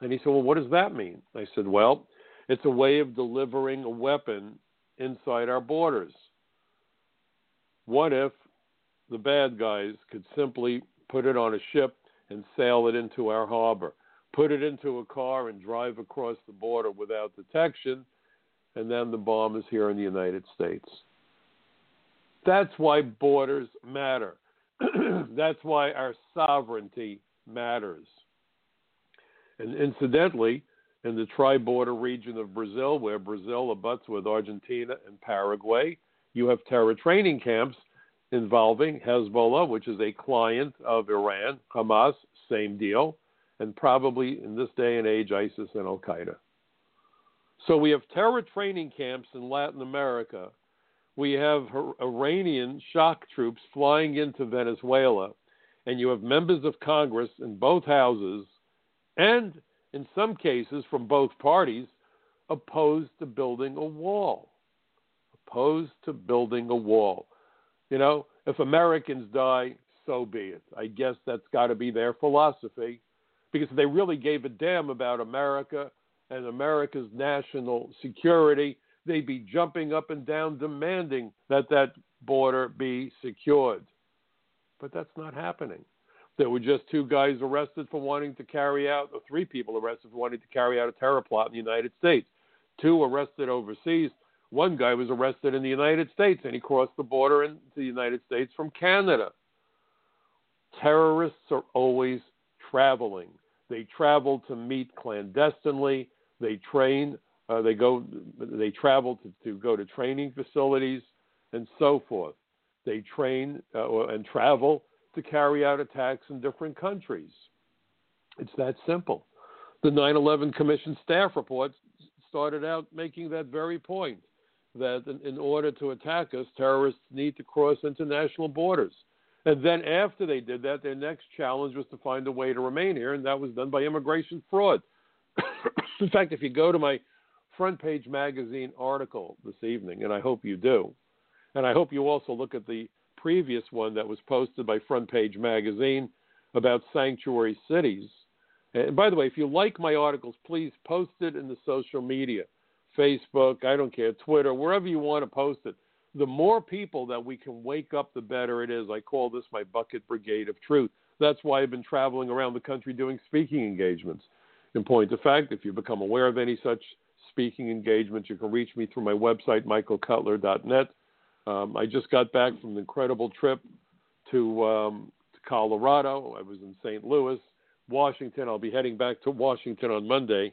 And he said, Well, what does that mean? I said, Well, it's a way of delivering a weapon inside our borders. What if the bad guys could simply put it on a ship and sail it into our harbor, put it into a car and drive across the border without detection, and then the bomb is here in the United States? That's why borders matter. That's why our sovereignty matters. And incidentally, in the tri border region of Brazil, where Brazil abuts with Argentina and Paraguay, you have terror training camps involving Hezbollah, which is a client of Iran, Hamas, same deal, and probably in this day and age, ISIS and Al Qaeda. So we have terror training camps in Latin America. We have Iranian shock troops flying into Venezuela, and you have members of Congress in both houses, and in some cases from both parties, opposed to building a wall. Opposed to building a wall. You know, if Americans die, so be it. I guess that's got to be their philosophy because if they really gave a damn about America and America's national security, they'd be jumping up and down demanding that that border be secured. But that's not happening. There were just two guys arrested for wanting to carry out, or three people arrested for wanting to carry out a terror plot in the United States. Two arrested overseas one guy was arrested in the United States and he crossed the border into the United States from Canada. Terrorists are always traveling. They travel to meet clandestinely. They train. Uh, they go. They travel to, to go to training facilities and so forth. They train uh, and travel to carry out attacks in different countries. It's that simple. The 9 11 Commission staff report started out making that very point that in, order to attack us, terrorists need to cross international borders. And then after they did that, their next challenge was to find a way to remain here, and that was done by immigration fraud. in fact, if you go to my front page magazine article this evening, and I hope you do, and I hope you also look at the previous one that was posted by Front Page Magazine about sanctuary cities. And by the way, if you like my articles, please post it in the social media. Facebook, I don't care, Twitter, wherever you want to post it. The more people that we can wake up, the better it is. I call this my bucket brigade of truth. That's why I've been traveling around the country doing speaking engagements. In point of fact, if you become aware of any such speaking engagements, you can reach me through my website, michaelcutler.net. Um, I just got back from an incredible trip to, um, to Colorado. I was in St. Louis, Washington. I'll be heading back to Washington on Monday.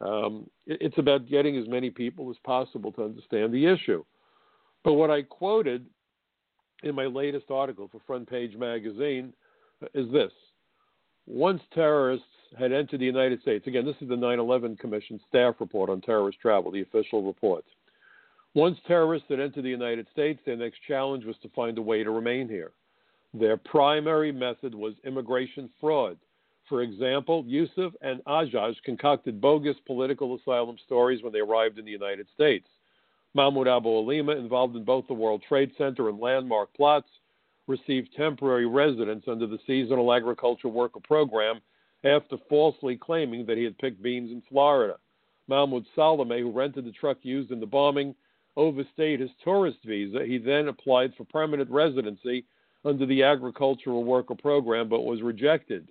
Um, it, it's about getting as many people as possible to understand the issue. But what I quoted in my latest article for Front Page Magazine is this Once terrorists had entered the United States, again, this is the 9 11 Commission staff report on terrorist travel, the official report. Once terrorists had entered the United States, their next challenge was to find a way to remain here. Their primary method was immigration fraud. For example, Yousef and Ajaj concocted bogus political asylum stories when they arrived in the United States. Mahmoud Abouhalima, involved in both the World Trade Center and landmark plots, received temporary residence under the Seasonal Agriculture Worker Program after falsely claiming that he had picked beans in Florida. Mahmoud Salameh, who rented the truck used in the bombing, overstayed his tourist visa. He then applied for permanent residency under the Agricultural Worker Program but was rejected.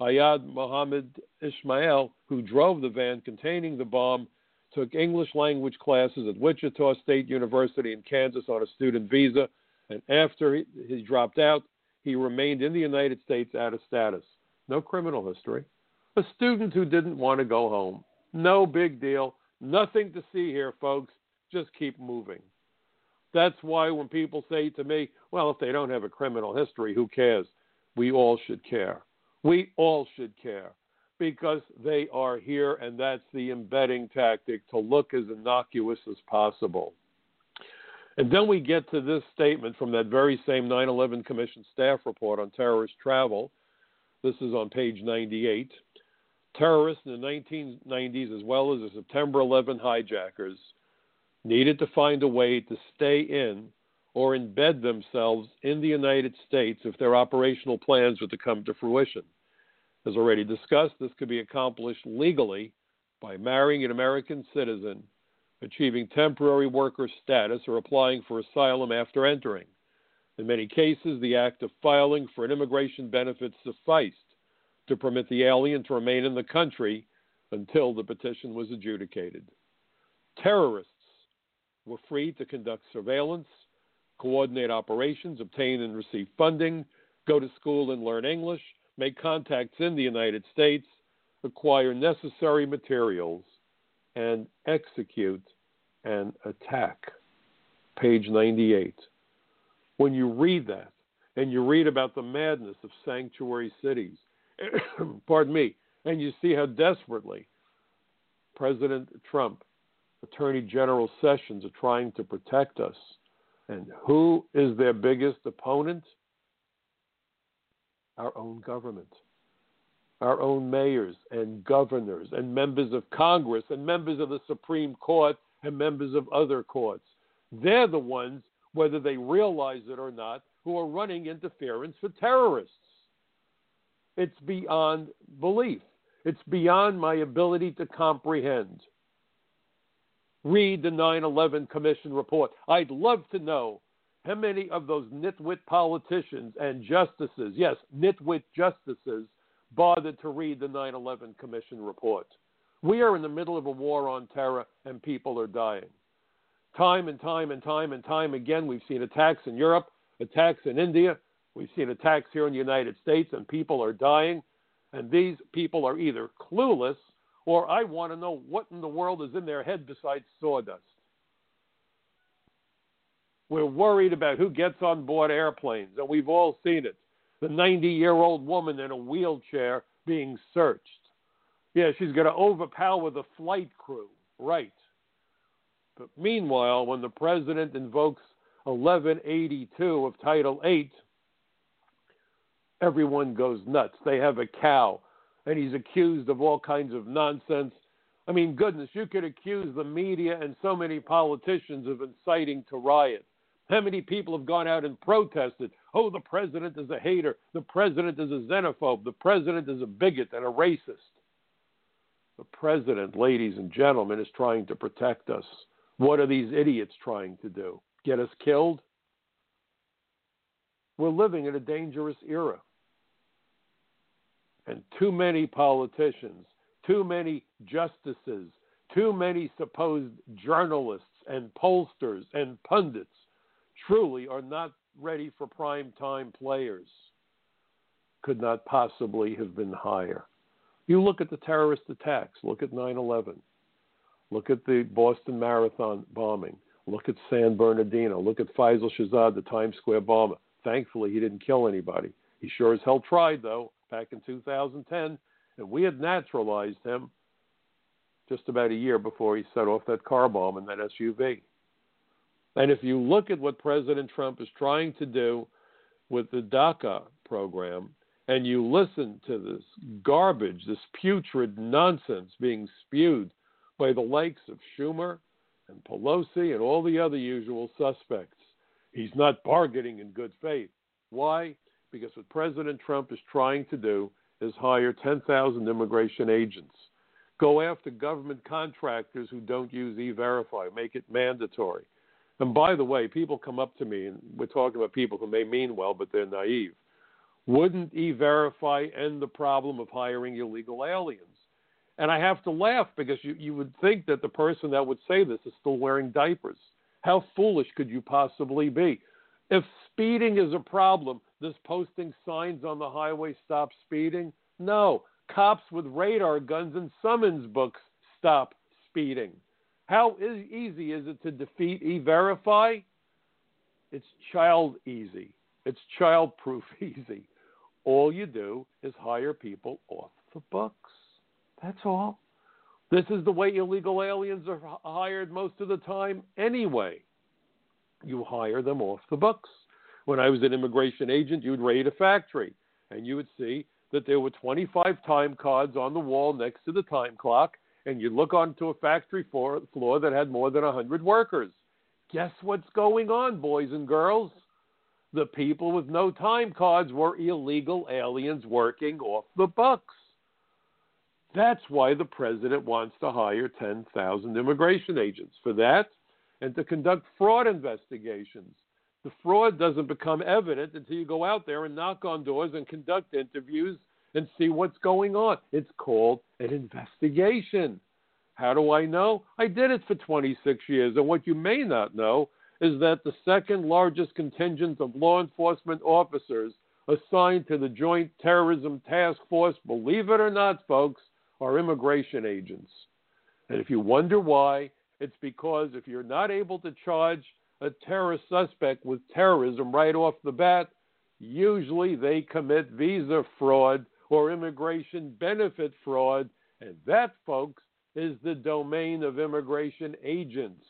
Ayad Mohammed Ismail, who drove the van containing the bomb, took English language classes at Wichita State University in Kansas on a student visa, and after he, he dropped out, he remained in the United States out of status. No criminal history. A student who didn't want to go home. No big deal. Nothing to see here, folks. Just keep moving. That's why when people say to me, well, if they don't have a criminal history, who cares? We all should care. We all should care because they are here, and that's the embedding tactic to look as innocuous as possible. And then we get to this statement from that very same 9 11 Commission staff report on terrorist travel. This is on page 98. Terrorists in the 1990s, as well as the September 11 hijackers, needed to find a way to stay in or embed themselves in the United States if their operational plans were to come to fruition. As already discussed, this could be accomplished legally by marrying an American citizen, achieving temporary worker status, or applying for asylum after entering. In many cases, the act of filing for an immigration benefit sufficed to permit the alien to remain in the country until the petition was adjudicated. Terrorists were free to conduct surveillance, coordinate operations, obtain and receive funding, go to school and learn English, make contacts in the United States, acquire necessary materials, and execute an attack. Page 98. When you read that, and you read about the madness of sanctuary cities, pardon me, and you see how desperately President Trump, Attorney General Sessions are trying to protect us. And who is their biggest opponent? Our own government, our own mayors and governors and members of Congress and members of the Supreme Court and members of other courts. They're the ones, whether they realize it or not, who are running interference for terrorists. It's beyond belief. It's beyond my ability to comprehend. Read the 9 11 Commission report. I'd love to know how many of those nitwit politicians and justices, yes, nitwit justices, bothered to read the 9 11 Commission report. We are in the middle of a war on terror and people are dying. Time and time and time and time again, we've seen attacks in Europe, attacks in India, We've seen attacks here in the United States, and people are dying. And these people are either clueless or I want to know what in the world is in their head besides sawdust. We're worried about who gets on board airplanes, and we've all seen it. The 90 year old woman in a wheelchair being searched. Yeah, she's going to overpower the flight crew. Right. But meanwhile, when the president invokes 1182 of Title 8, everyone goes nuts. They have a cow, and he's accused of all kinds of nonsense. I mean, goodness, you could accuse the media and so many politicians of inciting to riot. How many people have gone out and protested? Oh, the president is a hater. The president is a xenophobe. The president is a bigot and a racist. The president, ladies and gentlemen, is trying to protect us. What are these idiots trying to do? Get us killed? We're living in a dangerous era. And too many politicians, too many justices, too many supposed journalists and pollsters and pundits truly are not ready for prime time players. Could not possibly have been higher. You look at the terrorist attacks, look at 9 11, look at the Boston Marathon bombing, look at San Bernardino, look at Faisal Shahzad, the Times Square bomber. Thankfully, he didn't kill anybody. He sure as hell tried, though, back in 2010, and we had naturalized him just about a year before he set off that car bomb in that SUV. And if you look at what President Trump is trying to do with the DACA program, and you listen to this garbage, this putrid nonsense being spewed by the likes of Schumer and Pelosi and all the other usual suspects, He's not bargaining in good faith. Why? Because what President Trump is trying to do is hire 10,000 immigration agents, go after government contractors who don't use e verify, make it mandatory. And by the way, people come up to me, and we're talking about people who may mean well, but they're naive. Wouldn't e verify end the problem of hiring illegal aliens? And I have to laugh because you, you would think that the person that would say this is still wearing diapers. How foolish could you possibly be? If speeding is a problem, does posting signs on the highway stop speeding? No. Cops with radar guns and summons books stop speeding. How is, easy is it to defeat e verify? It's child easy. It's child proof easy. All you do is hire people off the books. That's all. This is the way illegal aliens are hired most of the time anyway. You hire them off the books. When I was an immigration agent, you'd raid a factory and you would see that there were 25 time cards on the wall next to the time clock, and you look onto a factory floor, floor that had more than 100 workers. Guess what's going on, boys and girls? The people with no time cards were illegal aliens working off the books. That's why the president wants to hire 10,000 immigration agents for that and to conduct fraud investigations. The fraud doesn't become evident until you go out there and knock on doors and conduct interviews and see what's going on. It's called an investigation. How do I know? I did it for 26 years. And what you may not know is that the second largest contingent of law enforcement officers assigned to the Joint Terrorism Task Force, believe it or not, folks, are immigration agents. And if you wonder why, it's because if you're not able to charge a terrorist suspect with terrorism right off the bat, usually they commit visa fraud or immigration benefit fraud. And that, folks, is the domain of immigration agents.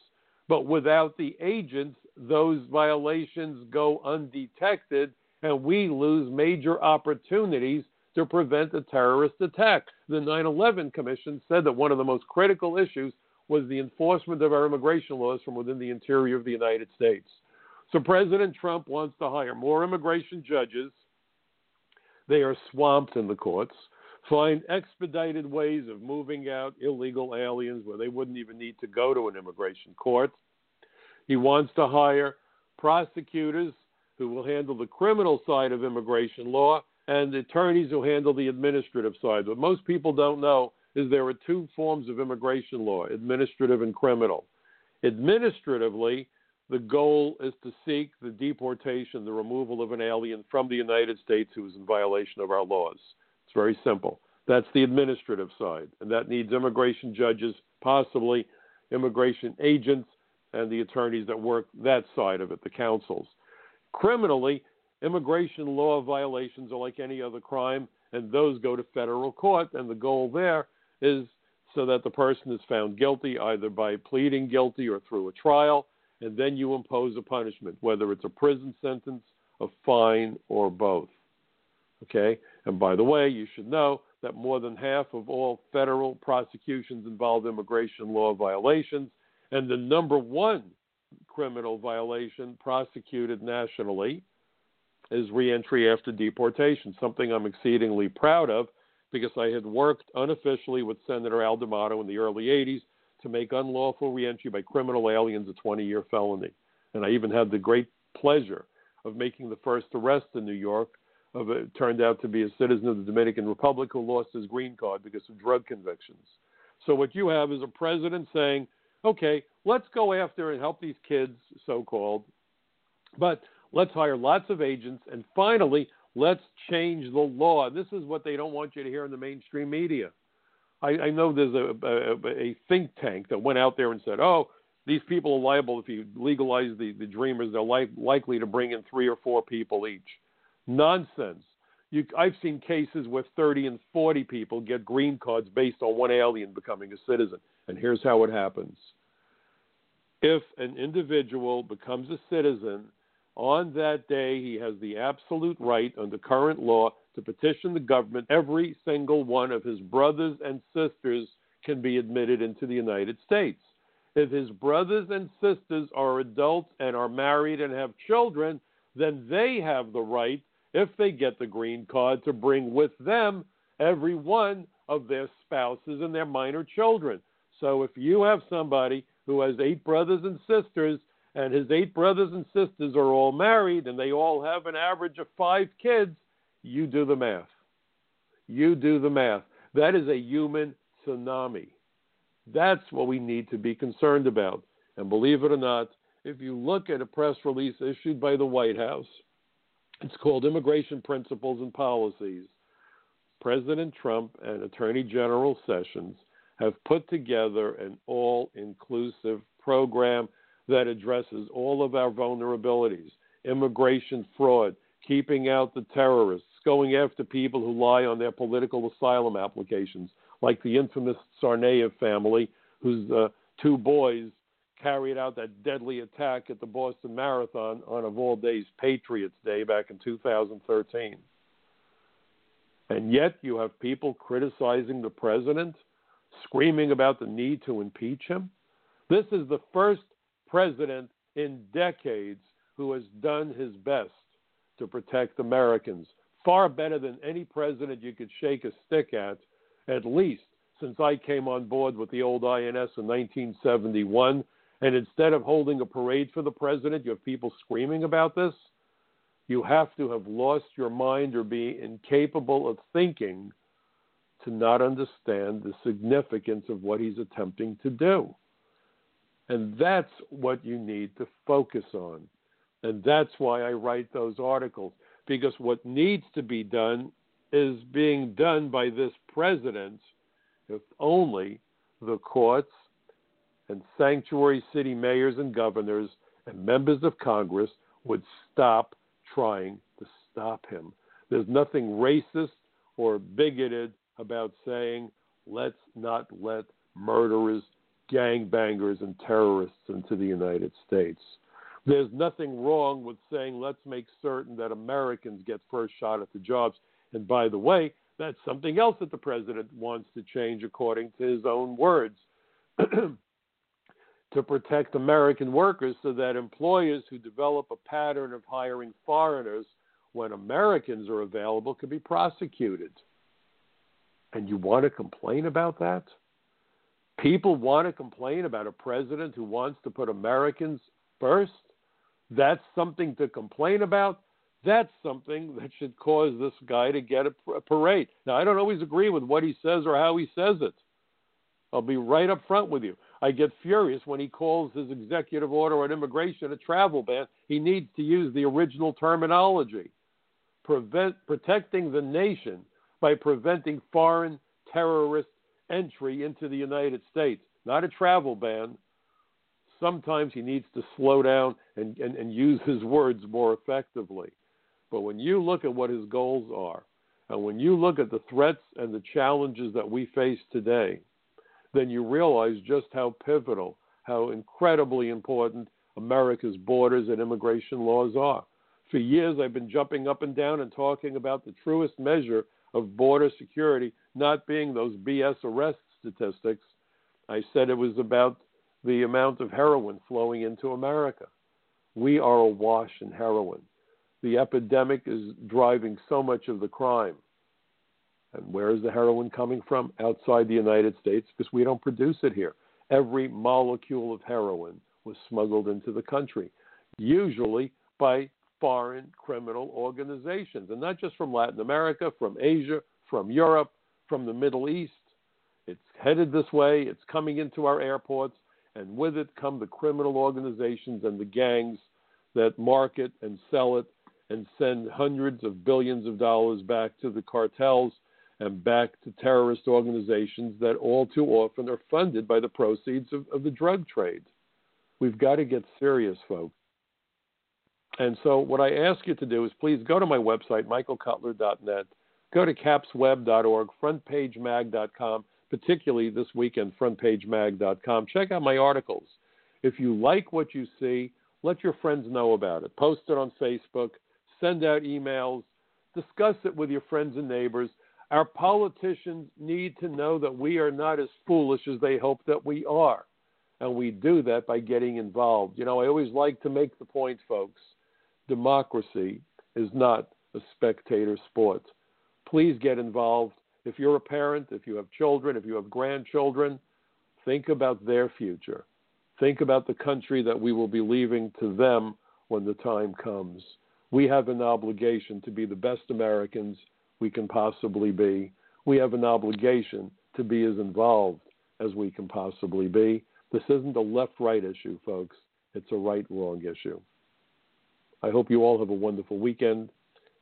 But without the agents, those violations go undetected, and we lose major opportunities to prevent a terrorist attack. The 9 11 Commission said that one of the most critical issues was the enforcement of our immigration laws from within the interior of the United States. So President Trump wants to hire more immigration judges. They are swamped in the courts. Find expedited ways of moving out illegal aliens where they wouldn't even need to go to an immigration court. He wants to hire prosecutors who will handle the criminal side of immigration law and attorneys who handle the administrative side. What most people don't know is there are two forms of immigration law administrative and criminal. Administratively, the goal is to seek the deportation, the removal of an alien from the United States who is in violation of our laws. It's very simple. That's the administrative side, and that needs immigration judges, possibly immigration agents, and the attorneys that work that side of it, the counsels. Criminally, immigration law violations are like any other crime, and those go to federal court, and the goal there is so that the person is found guilty either by pleading guilty or through a trial, and then you impose a punishment, whether it's a prison sentence, a fine, or both. Okay? And by the way, you should know that more than half of all federal prosecutions involve immigration law violations, and the number one criminal violation prosecuted nationally is reentry after deportation, something I'm exceedingly proud of because I had worked unofficially with Senator Al D'Amato in the early 80s to make unlawful reentry by criminal aliens a 20 year felony. And I even had the great pleasure of making the first arrest in New York of it turned out to be a citizen of the Dominican Republic who lost his green card because of drug convictions. So what you have is a president saying, "Okay, let's go after and help these kids, so-called, but let's hire lots of agents and finally Let's change the law. This is what they don't want you to hear in the mainstream media. I, I know there's a, a, a think tank that went out there and said, oh, these people are liable if you legalize the, the dreamers. They're li- likely to bring in three or four people each. Nonsense. You, I've seen cases where 30 and 40 people get green cards based on one alien becoming a citizen. And here's how it happens if an individual becomes a citizen on that day, he has the absolute right under current law to petition the government. Every single one of his brothers and sisters can be admitted into the United States. If his brothers and sisters are adults and are married and have children, then they have the right, if they get the green card, to bring with them every one of their spouses and their minor children. So if you have somebody who has eight brothers and sisters and his eight brothers and sisters are all married and they all have an average of five kids, you do the math. You do the math. That is a human tsunami. That's what we need to be concerned about. And believe it or not, if you look at a press release issued by the White House, it's called Immigration Principles and Policies. President Trump and Attorney General Sessions have put together an all inclusive program that addresses all of our vulnerabilities immigration fraud, keeping out the terrorists, going after people who lie on their political asylum applications, like the infamous Tsarnaev family, whose uh, two boys carried out that deadly attack at the Boston Marathon on, of all days, Patriots Day back in 2013. And yet you have people criticizing the president, screaming about the need to impeach him. This is the first president in decades who has done his best to protect Americans, far better than any president you could shake a stick at, at least since I came on board with the old INS in 1971. And instead of holding a parade for the president, you have people screaming about this. You have to have lost your mind or be incapable of thinking to not understand the significance of what he's attempting to do. And that's what you need to focus on. And that's why I write those articles, because what needs to be done is being done by this president if only the courts and sanctuary city mayors and governors and members of Congress would stop trying to stop him. There's nothing racist or bigoted about saying, let's not let murderers, gangbangers, and terrorists into the United States. There's nothing wrong with saying, let's make certain that Americans get first shot at the jobs. And by the way, that's something else that the president wants to change according to his own words. to protect American workers so that employers who develop a pattern of hiring foreigners when Americans are available can be prosecuted. And you want to complain about that? People want to complain about a president who wants to put Americans first? That's something to complain about? That's something that should cause this guy to get a, parade. Now, I don't always agree with what he says or how he says it. I'll be right up front with you. I get furious when he calls his executive order on immigration a travel ban. He needs to use the original terminology. Prevent, protecting the nation by preventing foreign terrorist entry into the United States, not a travel ban. Sometimes he needs to slow down and, and, and use his words more effectively. But when you look at what his goals are, and when you look at the threats and the challenges that we face today, then you realize just how pivotal, how incredibly important America's borders and immigration laws are. For years, I've been jumping up and down and talking about the truest measure of border security not being those BS arrest statistics. I said it was about the amount of heroin flowing into America. We are awash in heroin. The epidemic is driving so much of the crime. And where is the heroin coming from? Outside the United States, because we don't produce it here. Every molecule of heroin was smuggled into the country, usually by foreign criminal organizations, and not just from Latin America, from Asia, from Europe, from the Middle East. It's headed this way, it's coming into our airports, and with it come the criminal organizations and the gangs that market and sell it and send hundreds of billions of dollars back to the cartels and back to terrorist organizations that all too often are funded by the proceeds of, of the drug trade. We've got to get serious, folks. And so, what I ask you to do is please go to my website, michaelcutler.net, go to capsweb.org, frontpagemag.com, particularly this weekend, frontpagemag.com. Check out my articles. If you like what you see, let your friends know about it. Post it on Facebook, send out emails, discuss it with your friends and neighbors. Our politicians need to know that we are not as foolish as they hope that we are. And we do that by getting involved. You know, I always like to make the point, folks democracy is not a spectator sport. Please get involved. If you're a parent, if you have children, if you have grandchildren, think about their future. Think about the country that we will be leaving to them when the time comes. We have an obligation to be the best Americans we can possibly be. We have an obligation to be as involved as we can possibly be. This isn't a left right issue, folks. It's a right wrong issue. I hope you all have a wonderful weekend.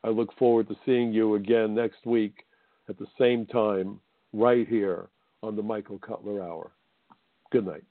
I look forward to seeing you again next week at the same time, right here on the Michael Cutler Hour. Good night.